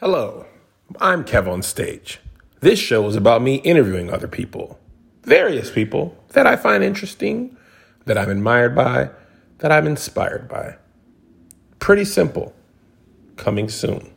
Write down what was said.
Hello, I'm Kev on Stage. This show is about me interviewing other people, various people that I find interesting, that I'm admired by, that I'm inspired by. Pretty simple. Coming soon.